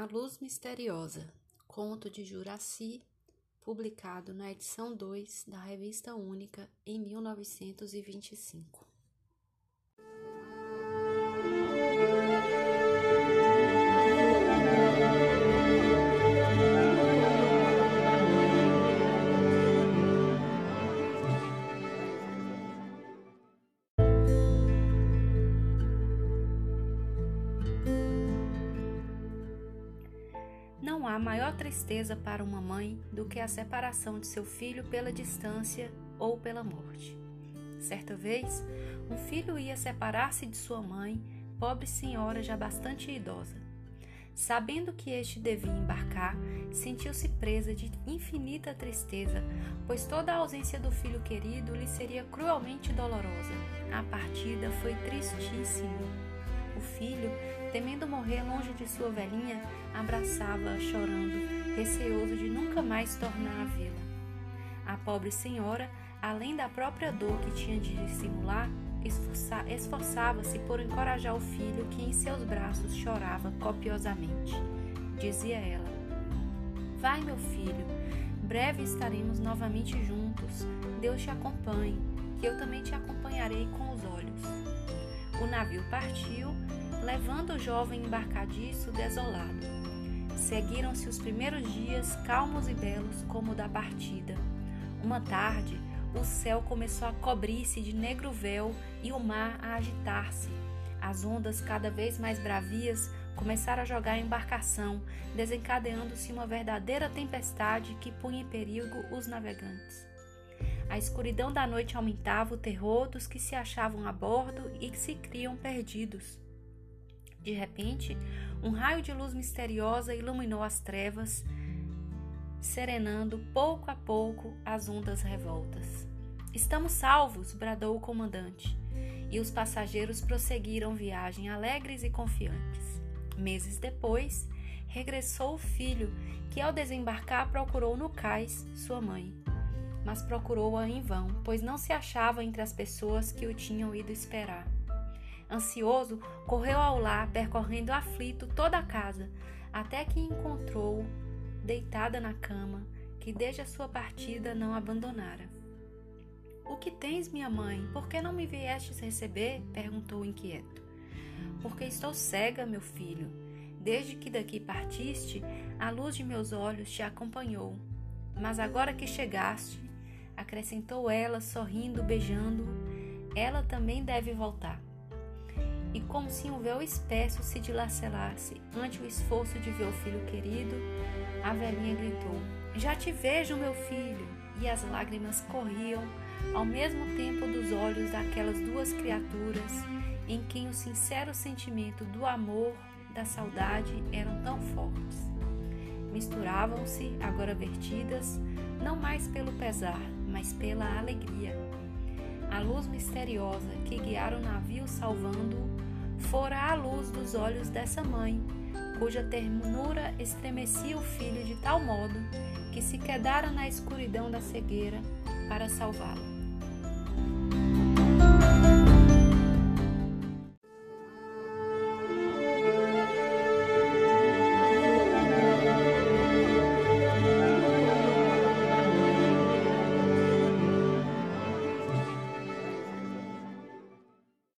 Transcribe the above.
A Luz Misteriosa, conto de Juraci, publicado na edição 2 da Revista Única em 1925. Não há maior tristeza para uma mãe do que a separação de seu filho pela distância ou pela morte. Certa vez, um filho ia separar-se de sua mãe, pobre senhora já bastante idosa. Sabendo que este devia embarcar, sentiu-se presa de infinita tristeza, pois toda a ausência do filho querido lhe seria cruelmente dolorosa. A partida foi tristíssima. O filho temendo morrer longe de sua velhinha, abraçava-a chorando, receoso de nunca mais tornar a vê-la. A pobre senhora, além da própria dor que tinha de dissimular, esforçava-se por encorajar o filho que em seus braços chorava copiosamente. Dizia ela: Vai, meu filho, breve estaremos novamente juntos. Deus te acompanhe, que eu também te acompanharei com. O navio partiu levando o jovem embarcadiço desolado. Seguiram-se os primeiros dias calmos e belos como o da partida. Uma tarde, o céu começou a cobrir-se de negro véu e o mar a agitar-se. As ondas, cada vez mais bravias, começaram a jogar a embarcação, desencadeando-se uma verdadeira tempestade que punha em perigo os navegantes. A escuridão da noite aumentava o terror dos que se achavam a bordo e que se criam perdidos. De repente, um raio de luz misteriosa iluminou as trevas, serenando pouco a pouco as ondas revoltas. Estamos salvos! bradou o comandante, e os passageiros prosseguiram viagem alegres e confiantes. Meses depois, regressou o filho, que ao desembarcar procurou no cais sua mãe. Mas procurou-a em vão, pois não se achava entre as pessoas que o tinham ido esperar. Ansioso, correu ao lar, percorrendo aflito toda a casa, até que encontrou deitada na cama, que desde a sua partida não abandonara. O que tens, minha mãe? Por que não me viestes receber? perguntou inquieto. Porque estou cega, meu filho. Desde que daqui partiste, a luz de meus olhos te acompanhou. Mas agora que chegaste, acrescentou ela, sorrindo, beijando, ela também deve voltar e como se um véu espesso se dilacerasse ante o esforço de ver o filho querido, a velhinha gritou: Já te vejo, meu filho! E as lágrimas corriam ao mesmo tempo dos olhos daquelas duas criaturas em quem o sincero sentimento do amor, da saudade eram tão fortes. Misturavam-se, agora vertidas, não mais pelo pesar, mas pela alegria. A luz misteriosa que guiara o navio salvando-o fora a luz dos olhos dessa mãe, cuja ternura estremecia o filho de tal modo que se quedara na escuridão da cegueira para salvá-lo.